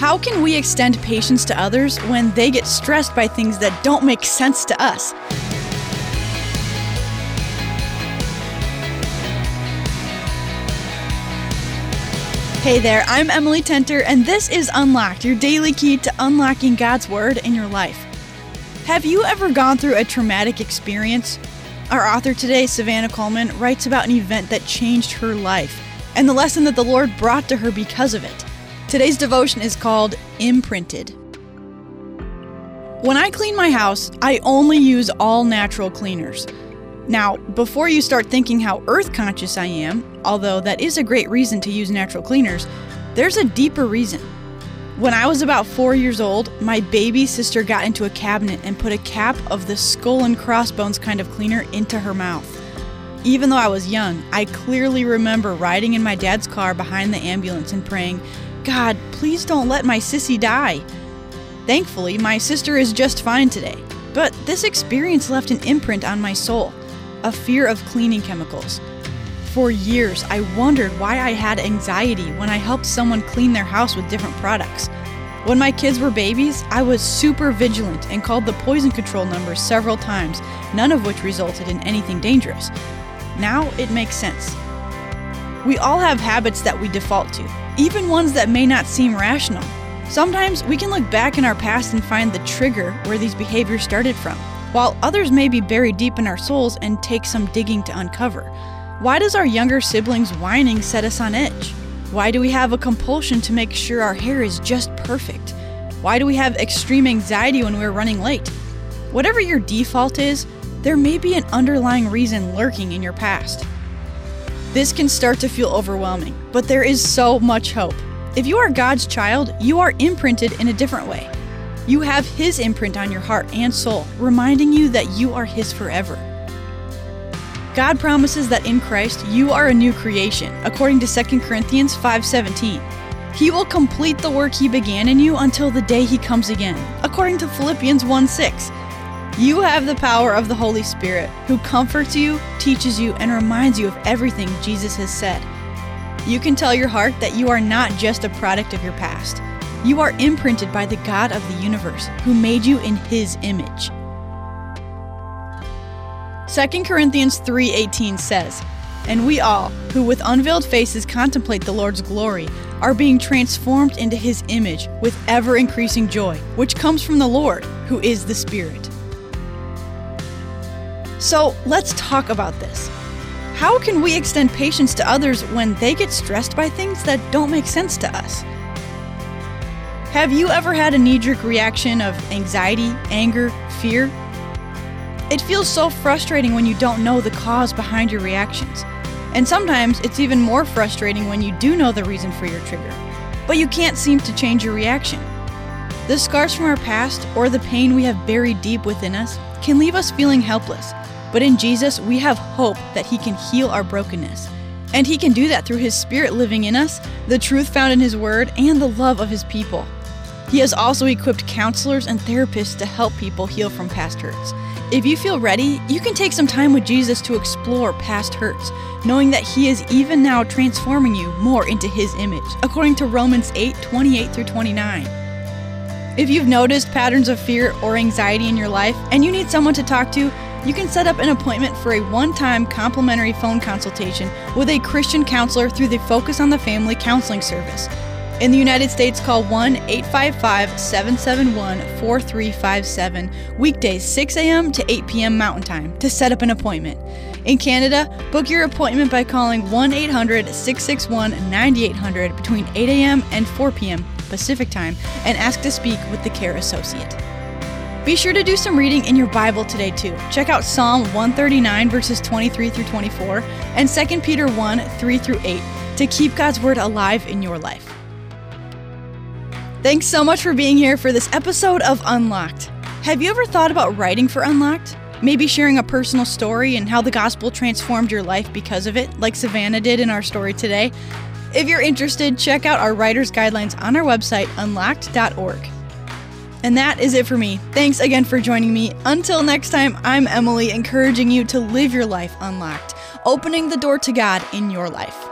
How can we extend patience to others when they get stressed by things that don't make sense to us? Hey there, I'm Emily Tenter, and this is Unlocked, your daily key to unlocking God's Word in your life. Have you ever gone through a traumatic experience? Our author today, Savannah Coleman, writes about an event that changed her life and the lesson that the Lord brought to her because of it. Today's devotion is called Imprinted. When I clean my house, I only use all natural cleaners. Now, before you start thinking how earth conscious I am, although that is a great reason to use natural cleaners, there's a deeper reason. When I was about four years old, my baby sister got into a cabinet and put a cap of the skull and crossbones kind of cleaner into her mouth. Even though I was young, I clearly remember riding in my dad's car behind the ambulance and praying, God, please don't let my sissy die. Thankfully, my sister is just fine today, but this experience left an imprint on my soul a fear of cleaning chemicals. For years, I wondered why I had anxiety when I helped someone clean their house with different products. When my kids were babies, I was super vigilant and called the poison control number several times, none of which resulted in anything dangerous. Now it makes sense. We all have habits that we default to, even ones that may not seem rational. Sometimes we can look back in our past and find the trigger where these behaviors started from while others may be buried deep in our souls and take some digging to uncover. Why does our younger siblings' whining set us on edge? Why do we have a compulsion to make sure our hair is just perfect? Why do we have extreme anxiety when we're running late? Whatever your default is, there may be an underlying reason lurking in your past. This can start to feel overwhelming, but there is so much hope. If you are God's child, you are imprinted in a different way. You have His imprint on your heart and soul, reminding you that you are His forever. God promises that in Christ you are a new creation, according to 2 Corinthians 5:17. He will complete the work he began in you until the day he comes again, according to Philippians 1:6. You have the power of the Holy Spirit, who comforts you, teaches you, and reminds you of everything Jesus has said. You can tell your heart that you are not just a product of your past. You are imprinted by the God of the universe, who made you in his image. 2 Corinthians 3:18 says, "And we all, who with unveiled faces contemplate the Lord's glory, are being transformed into his image with ever increasing joy, which comes from the Lord, who is the Spirit." So, let's talk about this. How can we extend patience to others when they get stressed by things that don't make sense to us? Have you ever had a knee jerk reaction of anxiety, anger, fear? It feels so frustrating when you don't know the cause behind your reactions. And sometimes it's even more frustrating when you do know the reason for your trigger, but you can't seem to change your reaction. The scars from our past or the pain we have buried deep within us can leave us feeling helpless, but in Jesus, we have hope that He can heal our brokenness. And He can do that through His Spirit living in us, the truth found in His Word, and the love of His people. He has also equipped counselors and therapists to help people heal from past hurts. If you feel ready, you can take some time with Jesus to explore past hurts, knowing that He is even now transforming you more into His image, according to Romans 8 28 through 29. If you've noticed patterns of fear or anxiety in your life and you need someone to talk to, you can set up an appointment for a one time complimentary phone consultation with a Christian counselor through the Focus on the Family counseling service. In the United States, call 1 855 771 4357, weekdays 6 a.m. to 8 p.m. Mountain Time, to set up an appointment. In Canada, book your appointment by calling 1 800 661 9800 between 8 a.m. and 4 p.m. Pacific Time and ask to speak with the care associate. Be sure to do some reading in your Bible today, too. Check out Psalm 139, verses 23 through 24, and 2 Peter 1 3 through 8 to keep God's Word alive in your life. Thanks so much for being here for this episode of Unlocked. Have you ever thought about writing for Unlocked? Maybe sharing a personal story and how the gospel transformed your life because of it, like Savannah did in our story today? If you're interested, check out our writer's guidelines on our website, unlocked.org. And that is it for me. Thanks again for joining me. Until next time, I'm Emily, encouraging you to live your life unlocked, opening the door to God in your life.